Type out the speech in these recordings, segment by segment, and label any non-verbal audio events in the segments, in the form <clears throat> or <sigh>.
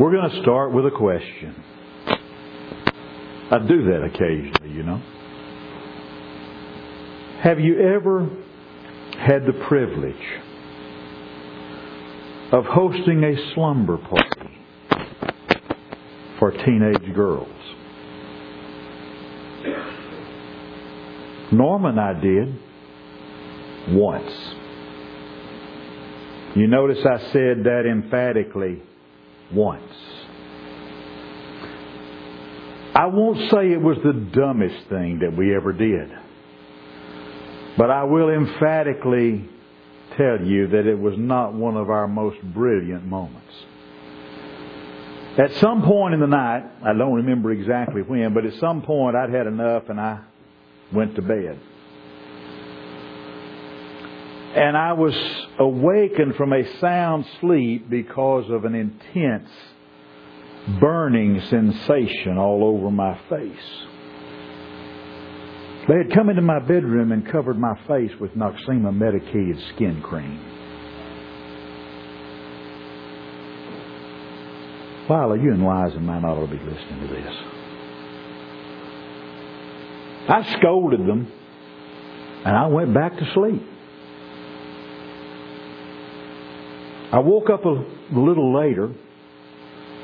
We're going to start with a question. I do that occasionally, you know. Have you ever had the privilege of hosting a slumber party for teenage girls? Norma and I did once. You notice I said that emphatically once. I won't say it was the dumbest thing that we ever did. But I will emphatically tell you that it was not one of our most brilliant moments. At some point in the night, I don't remember exactly when, but at some point I'd had enough and I went to bed. And I was awakened from a sound sleep because of an intense burning sensation all over my face. They had come into my bedroom and covered my face with Noxzema medicated skin cream. Lila, you and Liza might not ought to be listening to this. I scolded them and I went back to sleep. I woke up a little later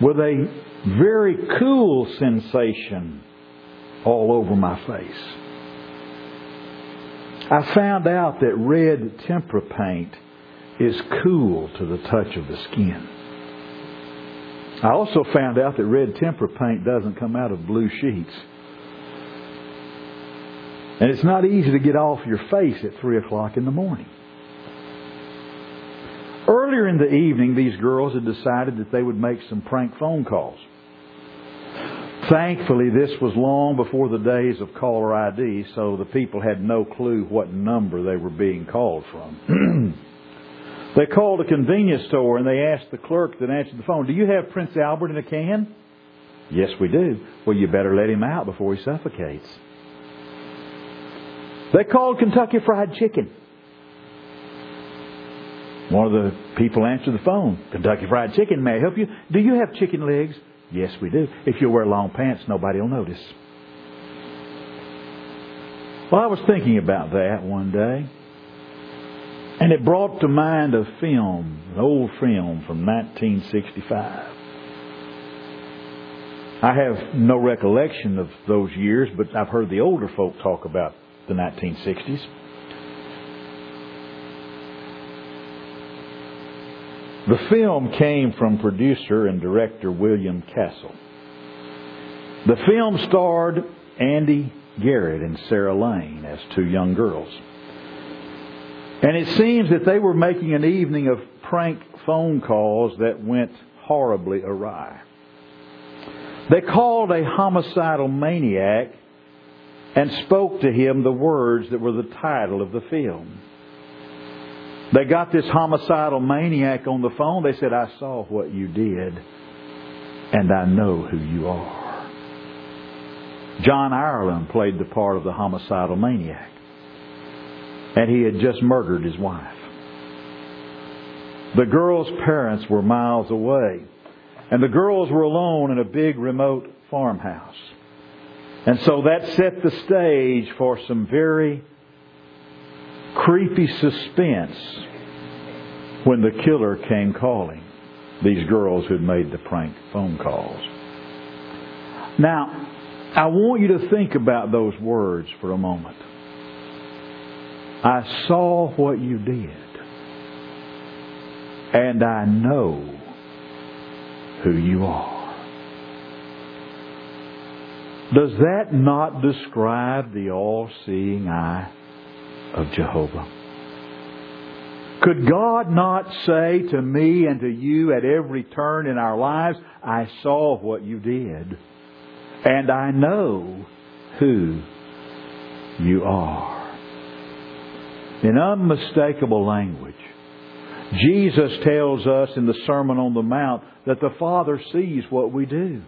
with a very cool sensation all over my face. I found out that red tempera paint is cool to the touch of the skin. I also found out that red tempera paint doesn't come out of blue sheets. And it's not easy to get off your face at 3 o'clock in the morning. Earlier in the evening, these girls had decided that they would make some prank phone calls. Thankfully, this was long before the days of caller ID, so the people had no clue what number they were being called from. <clears throat> they called a convenience store and they asked the clerk that answered the phone, Do you have Prince Albert in a can? Yes, we do. Well, you better let him out before he suffocates. They called Kentucky Fried Chicken. One of the people answered the phone. Kentucky Fried Chicken, may I help you? Do you have chicken legs? Yes, we do. If you wear long pants, nobody will notice. Well, I was thinking about that one day. And it brought to mind a film, an old film from 1965. I have no recollection of those years, but I've heard the older folk talk about the 1960s. The film came from producer and director William Castle. The film starred Andi Garrett and Sarah Lane as two young girls. And it seems that they were making an evening of prank phone calls that went horribly awry. They called a homicidal maniac and spoke to him the words that were the title of the film. They got this homicidal maniac on the phone. They said, I saw what you did, and I know who you are. John Ireland played the part of the homicidal maniac, and he had just murdered his wife. The girl's parents were miles away, and the girls were alone in a big remote farmhouse. And so that set the stage for some very creepy suspense when the killer came calling these girls who'd made the prank phone calls. Now, I want you to think about those words for a moment. I saw what you did, and I know who you are. Does that not describe the all seeing eye of Jehovah. Could God not say to me and to you at every turn in our lives, I saw what you did, and I know who you are? In unmistakable language, Jesus tells us in the Sermon on the Mount that the Father sees what we do.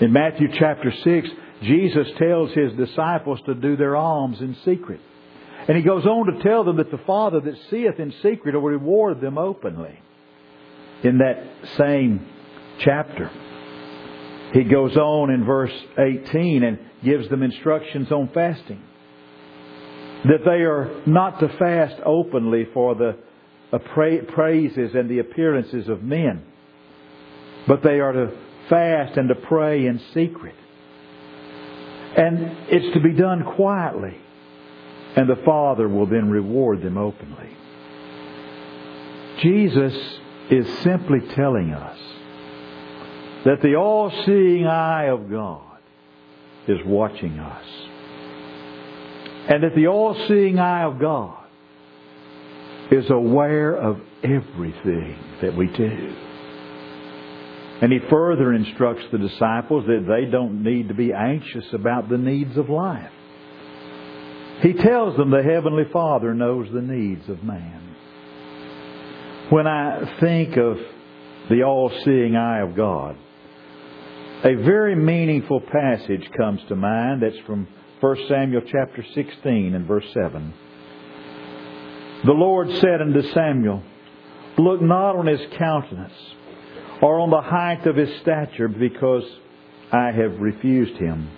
In Matthew chapter 6, Jesus tells his disciples to do their alms in secret. And he goes on to tell them that the Father that seeth in secret will reward them openly. In that same chapter. He goes on in verse 18 and gives them instructions on fasting. That they are not to fast openly for the praises and the appearances of men, but they are to fast and to pray in secret. And it's to be done quietly, and the Father will then reward them openly. Jesus is simply telling us that the all seeing eye of God is watching us. And that the all seeing eye of God is aware of everything that we do. And he further instructs the disciples that they don't need to be anxious about the needs of life. He tells them the Heavenly Father knows the needs of man. When I think of the all seeing eye of God, a very meaningful passage comes to mind that's from 1 Samuel chapter 16 and verse 7. The Lord said unto Samuel, Look not on his countenance or on the height of his stature because I have refused him.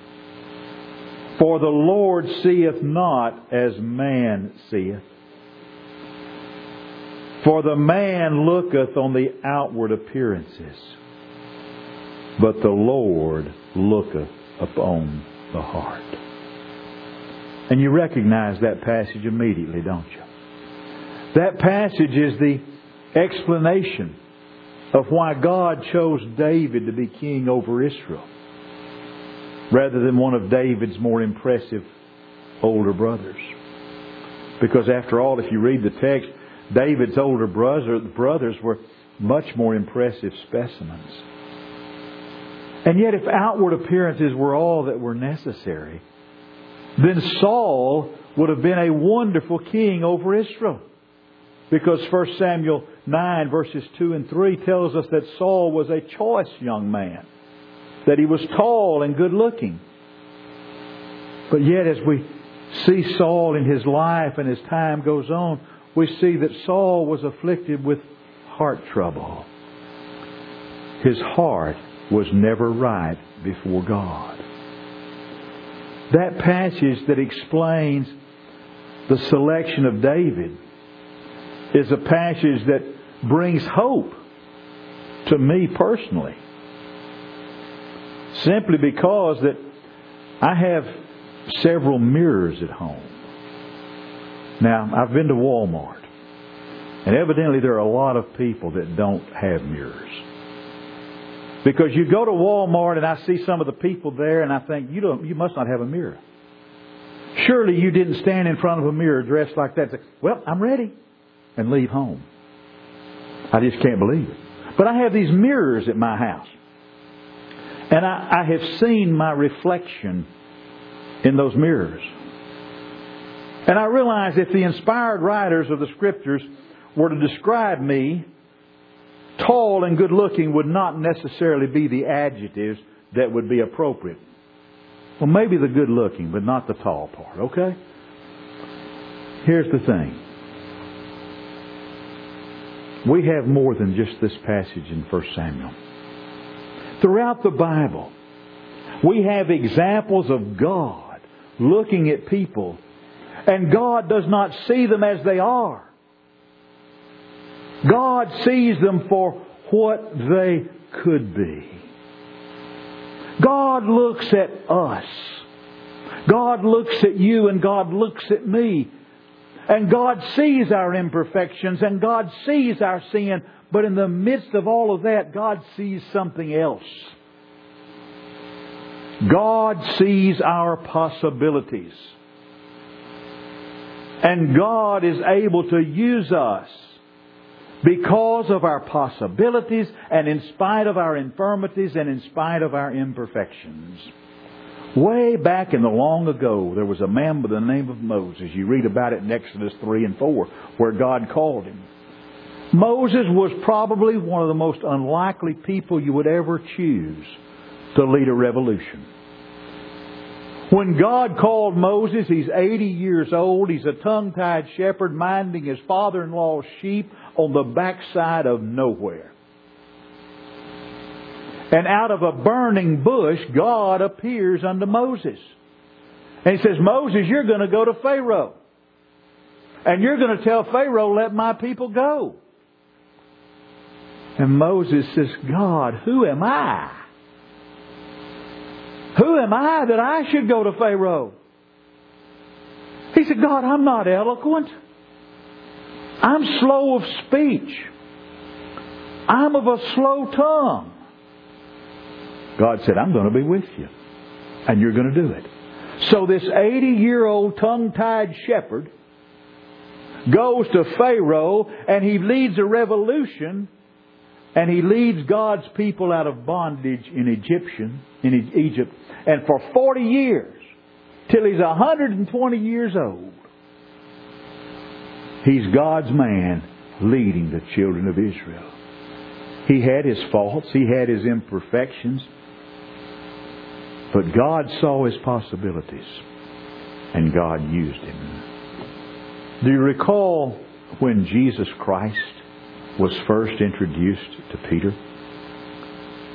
For the Lord seeth not as man seeth. For the man looketh on the outward appearances, but the Lord looketh upon the heart. And you recognize that passage immediately, don't you? That passage is the explanation of why God chose David to be king over Israel rather than one of David's more impressive older brothers. Because after all, if you read the text, David's older brother, brothers were much more impressive specimens. And yet, if outward appearances were all that were necessary, then Saul would have been a wonderful king over Israel. Because 1 Samuel 9 verses 2 and 3 tells us that Saul was a choice young man. That he was tall and good looking. But yet as we see Saul in his life and as time goes on, we see that Saul was afflicted with heart trouble. His heart was never right before God. That passage that explains the selection of David is a passage that brings hope to me personally. Simply because that I have several mirrors at home. Now, I've been to Walmart. And evidently there are a lot of people that don't have mirrors. Because you go to Walmart and I see some of the people there and I think, you don't, you must not have a mirror. Surely you didn't stand in front of a mirror dressed like that and say, well, I'm ready and leave home. I just can't believe it. But I have these mirrors at my house. And I, I have seen my reflection in those mirrors. And I realize if the inspired writers of the Scriptures were to describe me, tall and good looking would not necessarily be the adjectives that would be appropriate. Well, maybe the good looking, but not the tall part, okay? Here's the thing we have more than just this passage in 1 Samuel. Throughout the Bible, we have examples of God looking at people, and God does not see them as they are. God sees them for what they could be. God looks at us. God looks at you and God looks at me and God sees our imperfections and God sees our sin, but in the midst of all of that, God sees something else. God sees our possibilities. And God is able to use us because of our possibilities and in spite of our infirmities and in spite of our imperfections. Way back in the long ago, there was a man by the name of Moses. You read about it in Exodus 3 and 4, where God called him. Moses was probably one of the most unlikely people you would ever choose to lead a revolution. When God called Moses, he's 80 years old. He's a tongue-tied shepherd minding his father-in-law's sheep on the backside of nowhere. And out of a burning bush, God appears unto Moses. And he says, Moses, you're going to go to Pharaoh. And you're going to tell Pharaoh, let my people go. And Moses says, God, who am I? Who am I that I should go to Pharaoh? He said, God, I'm not eloquent. I'm slow of speech. I'm of a slow tongue. God said, I'm going to be with you. And you're going to do it. So this 80 year old tongue tied shepherd goes to Pharaoh and he leads a revolution and he leads God's people out of bondage in Egyptian in Egypt and for 40 years till he's 120 years old he's God's man leading the children of Israel he had his faults he had his imperfections but God saw his possibilities, and God used him. Do you recall when Jesus Christ was first introduced to Peter?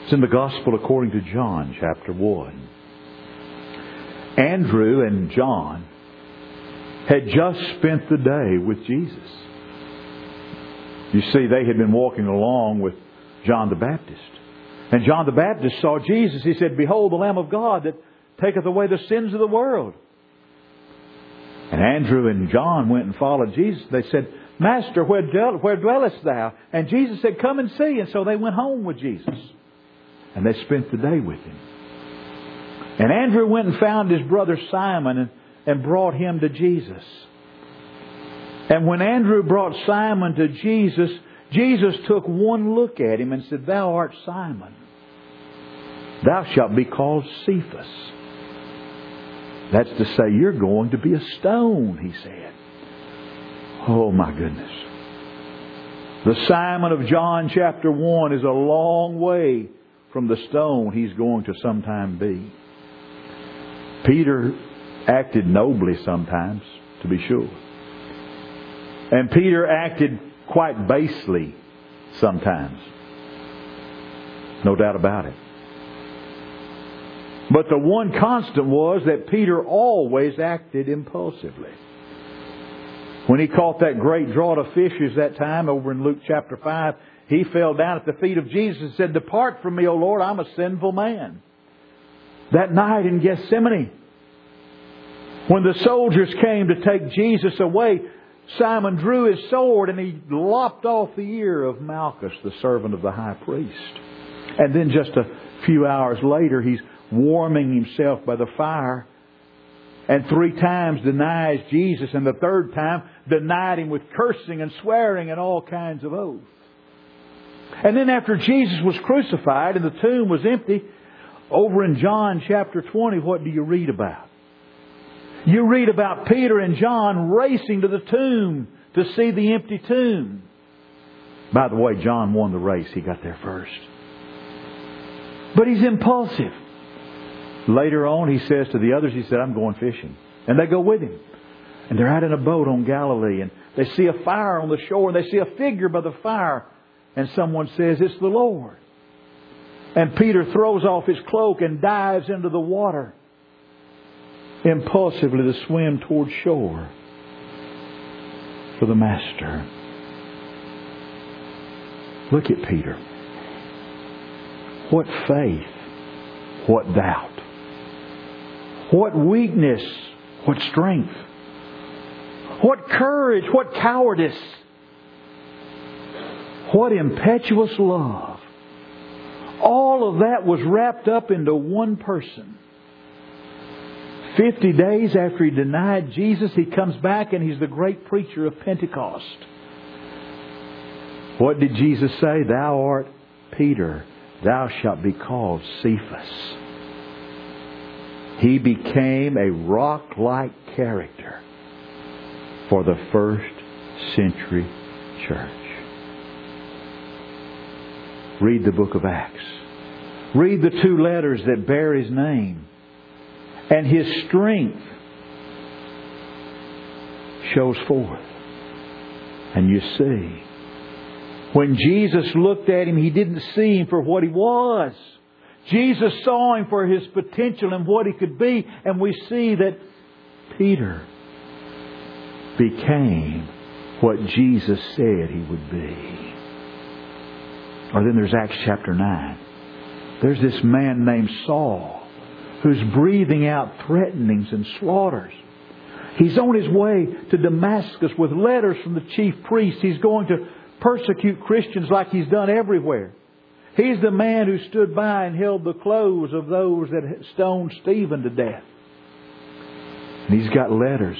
It's in the Gospel according to John, chapter 1. Andrew and John had just spent the day with Jesus. You see, they had been walking along with John the Baptist. And John the Baptist saw Jesus. He said, Behold the Lamb of God that taketh away the sins of the world. And Andrew and John went and followed Jesus. They said, Master, where, dwell, where dwellest thou? And Jesus said, Come and see. And so they went home with Jesus. And they spent the day with him. And Andrew went and found his brother Simon and, and brought him to Jesus. And when Andrew brought Simon to Jesus, Jesus took one look at him and said, Thou art Simon. Thou shalt be called Cephas. That's to say, you're going to be a stone, he said. Oh my goodness. The Simon of John chapter 1 is a long way from the stone he's going to sometime be. Peter acted nobly sometimes, to be sure. And Peter acted quite basely sometimes. No doubt about it. But the one constant was that Peter always acted impulsively. When he caught that great draught of fishes that time over in Luke chapter 5, he fell down at the feet of Jesus and said, Depart from me, O Lord, I'm a sinful man. That night in Gethsemane, when the soldiers came to take Jesus away, Simon drew his sword and he lopped off the ear of Malchus, the servant of the high priest. And then just a few hours later, he's warming himself by the fire and three times denies Jesus and the third time denied him with cursing and swearing and all kinds of oaths. And then after Jesus was crucified and the tomb was empty, over in John chapter 20, what do you read about? You read about Peter and John racing to the tomb to see the empty tomb. By the way, John won the race. He got there first. But he's impulsive. Later on, he says to the others, he said, I'm going fishing. And they go with him. And they're out in a boat on Galilee and they see a fire on the shore and they see a figure by the fire and someone says, it's the Lord. And Peter throws off his cloak and dives into the water impulsively to swim toward shore for the Master. Look at Peter. What faith, what doubt, what weakness, what strength, what courage, what cowardice, what impetuous love. All of that was wrapped up into one person. Fifty days after he denied Jesus, he comes back and he's the great preacher of Pentecost. What did Jesus say? Thou art Peter, thou shalt be called Cephas. He became a rock like character for the first century church. Read the book of Acts. Read the two letters that bear his name and his strength shows forth. And you see, when Jesus looked at him, he didn't see him for what he was. Jesus saw him for his potential and what he could be, and we see that Peter became what Jesus said he would be. Or then there's Acts chapter 9. There's this man named Saul who's breathing out threatenings and slaughters. He's on his way to Damascus with letters from the chief priest. He's going to persecute Christians like he's done everywhere. He's the man who stood by and held the clothes of those that stoned Stephen to death. And he's got letters.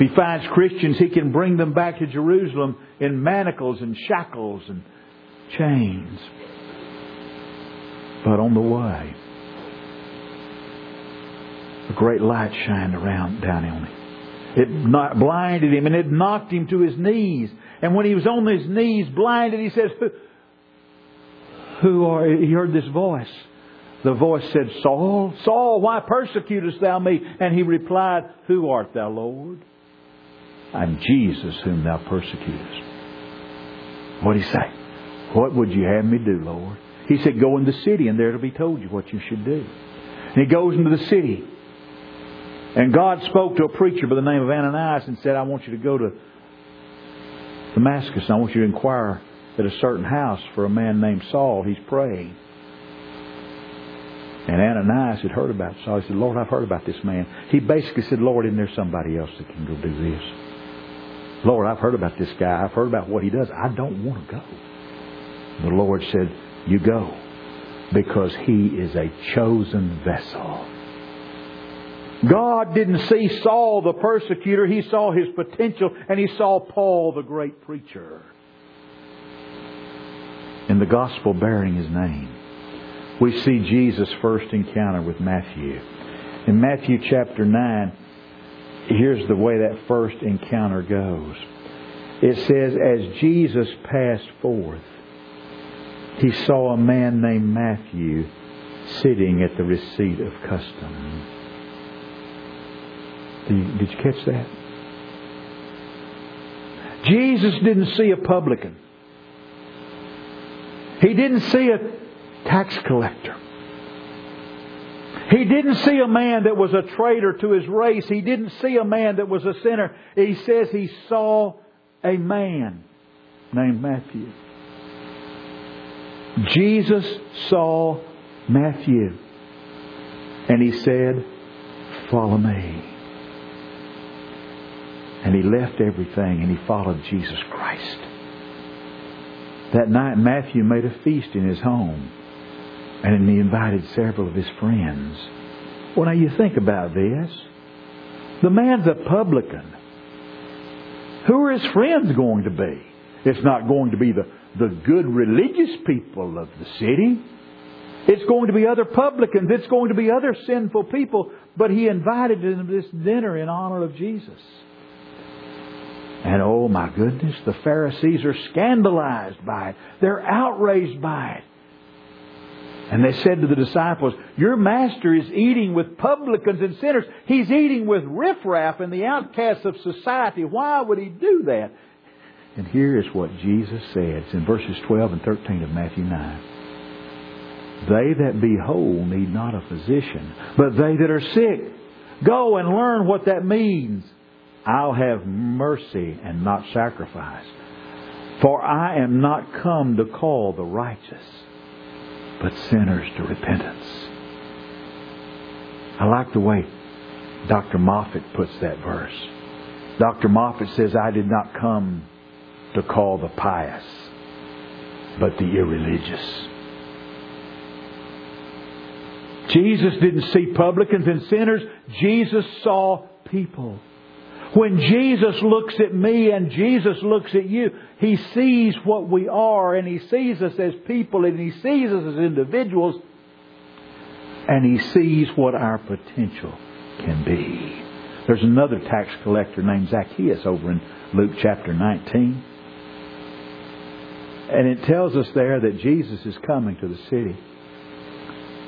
He finds Christians, he can bring them back to Jerusalem in manacles and shackles and chains. But on the way, a great light shined around down on him. It blinded him and it knocked him to his knees. And when he was on his knees, blinded, he says, Who are you? He heard this voice. The voice said, Saul, Saul, why persecutest thou me? And he replied, Who art thou, Lord? I'm Jesus whom thou persecutest. What did he say? What would you have me do, Lord? He said, Go in the city, and there it'll be told you what you should do. And he goes into the city. And God spoke to a preacher by the name of Ananias and said, I want you to go to Damascus and I want you to inquire at a certain house for a man named Saul. He's praying. And Ananias had heard about Saul. He said, Lord, I've heard about this man. He basically said, Lord, isn't there somebody else that can go do this? Lord, I've heard about this guy. I've heard about what he does. I don't want to go. The Lord said, You go because he is a chosen vessel. God didn't see Saul the persecutor, he saw his potential, and he saw Paul the great preacher. In the gospel bearing his name, we see Jesus' first encounter with Matthew. In Matthew chapter 9, here's the way that first encounter goes. It says, As Jesus passed forth, he saw a man named Matthew sitting at the receipt of custom. Did you, catch that? Jesus didn't see a publican. He didn't see a tax collector. He didn't see a man that was a traitor to his race. He didn't see a man that was a sinner. He says he saw a man named Matthew. Jesus saw Matthew and he said, Follow me. And he left everything and he followed Jesus Christ. That night, Matthew made a feast in his home and he invited several of his friends. Well, now you think about this. The man's a publican. Who are his friends going to be? It's not going to be the, the good religious people of the city. It's going to be other publicans. It's going to be other sinful people. But he invited them to this dinner in honor of Jesus. And oh my goodness, the Pharisees are scandalized by it. They're outraged by it. And they said to the disciples, Your master is eating with publicans and sinners. He's eating with riffraff and the outcasts of society. Why would he do that? And here is what Jesus said. It's in verses 12 and 13 of Matthew 9. They that be whole need not a physician, but they that are sick. Go and learn what that means. I'll have mercy and not sacrifice. For I am not come to call the righteous, but sinners to repentance. I like the way Dr. Moffatt puts that verse. Dr. Moffatt says, I did not come to call the pious, but the irreligious. Jesus didn't see publicans and sinners. Jesus saw people. When Jesus looks at me and Jesus looks at you, He sees what we are and He sees us as people and He sees us as individuals and He sees what our potential can be. There's another tax collector named Zacchaeus over in Luke chapter 19. And it tells us there that Jesus is coming to the city.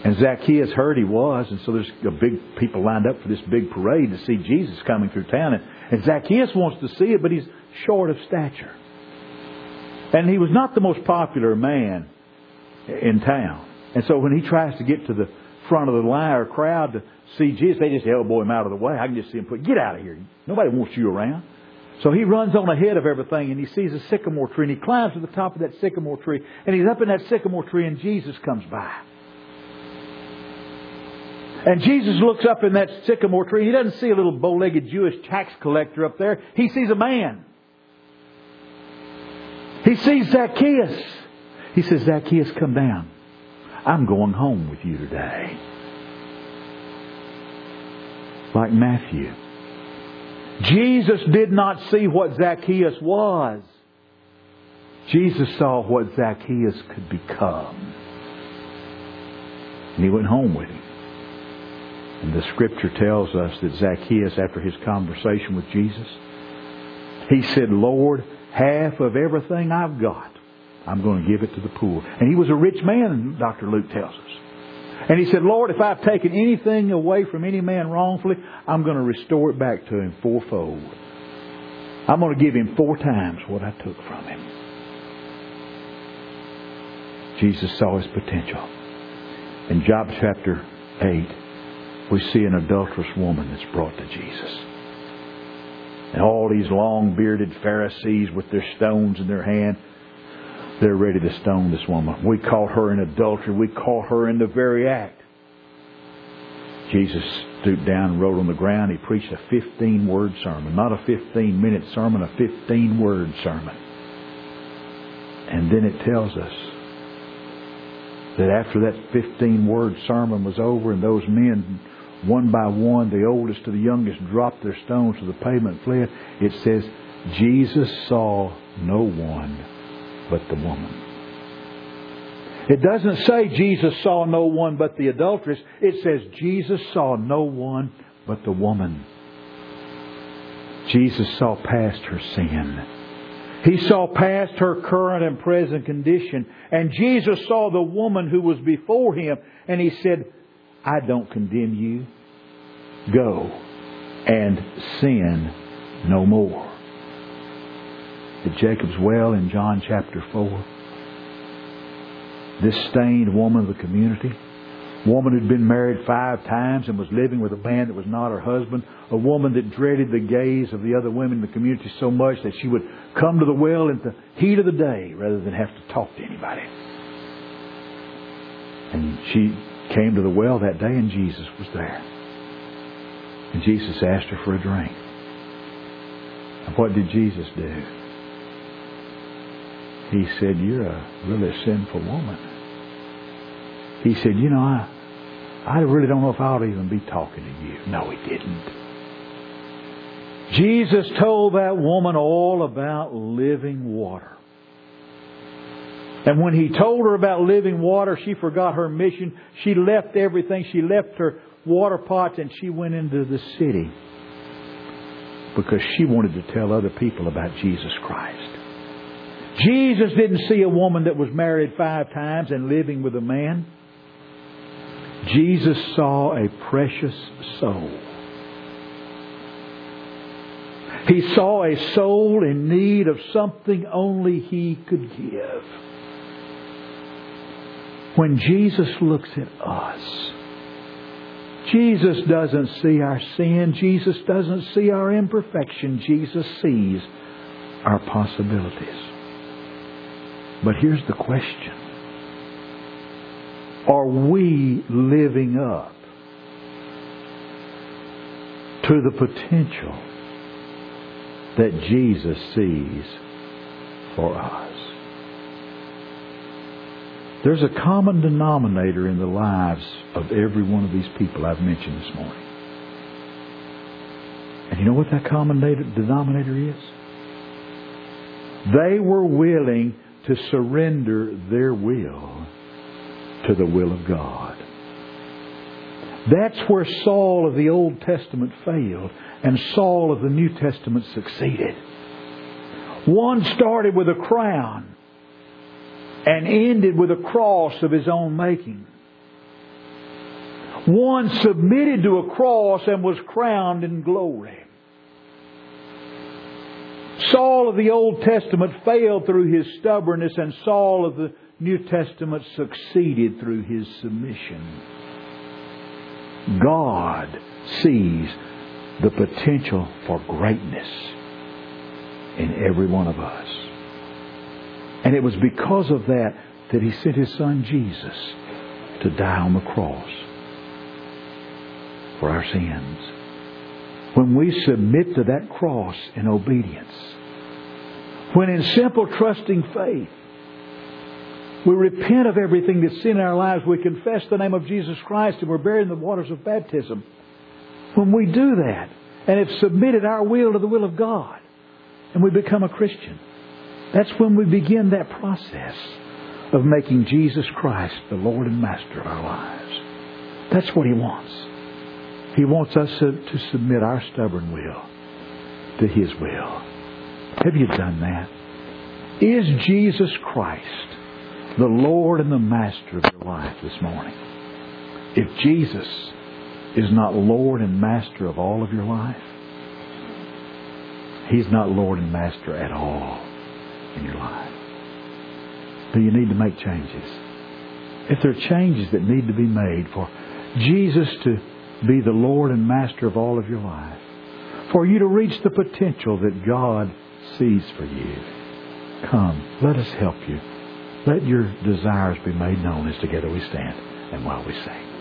And Zacchaeus heard he was, and so there's a big people lined up for this big parade to see Jesus coming through town. And, and Zacchaeus wants to see it, but he's short of stature. And he was not the most popular man in town. And so when he tries to get to the front of the line or crowd to see Jesus, they just elbow him out of the way. I can just see him put, get out of here. Nobody wants you around. So he runs on ahead of everything and he sees a sycamore tree and he climbs to the top of that sycamore tree and he's up in that sycamore tree and Jesus comes by. And Jesus looks up in that sycamore tree. He doesn't see a little bow-legged Jewish tax collector up there. He sees a man. He sees Zacchaeus. He says, Zacchaeus, come down. I'm going home with you today. Like Matthew. Jesus did not see what Zacchaeus was. Jesus saw what Zacchaeus could become. And he went home with him. And the scripture tells us that Zacchaeus, after his conversation with Jesus, he said, Lord, half of everything I've got, I'm going to give it to the poor. And he was a rich man, Dr. Luke tells us. And he said, Lord, if I've taken anything away from any man wrongfully, I'm going to restore it back to him fourfold. I'm going to give him four times what I took from him. Jesus saw his potential. In John chapter 8, we see an adulterous woman that's brought to Jesus. And all these long bearded Pharisees with their stones in their hand they're ready to stone this woman. We caught her in adultery. We caught her in the very act. Jesus stooped down and wrote on the ground. He preached a 15 word sermon. Not a 15 minute sermon, a 15 word sermon. And then it tells us that after that 15 word sermon was over and those men, one by one, the oldest to the youngest, dropped their stones to the pavement and fled, it says, Jesus saw no one but the woman. It doesn't say Jesus saw no one but the adulteress. It says Jesus saw no one but the woman. Jesus saw past her sin. He saw past her current and present condition. And Jesus saw the woman who was before him. And he said, I don't condemn you. Go and sin no more at Jacob's well in John chapter 4. This stained woman of the community, woman who'd been married five times and was living with a man that was not her husband, a woman that dreaded the gaze of the other women in the community so much that she would come to the well in the heat of the day rather than have to talk to anybody. And she came to the well that day and Jesus was there. And Jesus asked her for a drink. And what did Jesus do? He said, You're a really sinful woman. He said, You know, I, I really don't know if I ought to even be talking to you. No, he didn't. Jesus told that woman all about living water. And when he told her about living water, she forgot her mission. She left everything. She left her water pots and she went into the city because she wanted to tell other people about Jesus Christ. Jesus didn't see a woman that was married five times and living with a man. Jesus saw a precious soul. He saw a soul in need of something only He could give. When Jesus looks at us, Jesus doesn't see our sin. Jesus doesn't see our imperfection. Jesus sees our possibilities. But here's the question. Are we living up to the potential that Jesus sees for us? There's a common denominator in the lives of every one of these people I've mentioned this morning. And you know what that common denominator is? They were willing to surrender their will to the will of God. That's where Saul of the Old Testament failed and Saul of the New Testament succeeded. One started with a crown and ended with a cross of his own making. One submitted to a cross and was crowned in glory. Saul of the Old Testament failed through his stubbornness, and Saul of the New Testament succeeded through his submission. God sees the potential for greatness in every one of us. And it was because of that that he sent his son Jesus to die on the cross for our sins. When we submit to that cross in obedience, when in simple trusting faith, we repent of everything that's sin in our lives, we confess the name of Jesus Christ, and we're buried in the waters of baptism. When we do that, and have submitted our will to the will of God, and we become a Christian, that's when we begin that process of making Jesus Christ the Lord and Master of our lives. That's what He wants. He wants us to, submit our stubborn will to His will. Have you done that? Is Jesus Christ the Lord and the Master of your life this morning? If Jesus is not Lord and Master of all of your life, He's not Lord and Master at all in your life. Do you need to make changes? If there are changes that need to be made for Jesus to be the Lord and Master of all of your life, for you to reach the potential that God sees for you, come, let us help you. Let your desires be made known as together we stand and while we sing.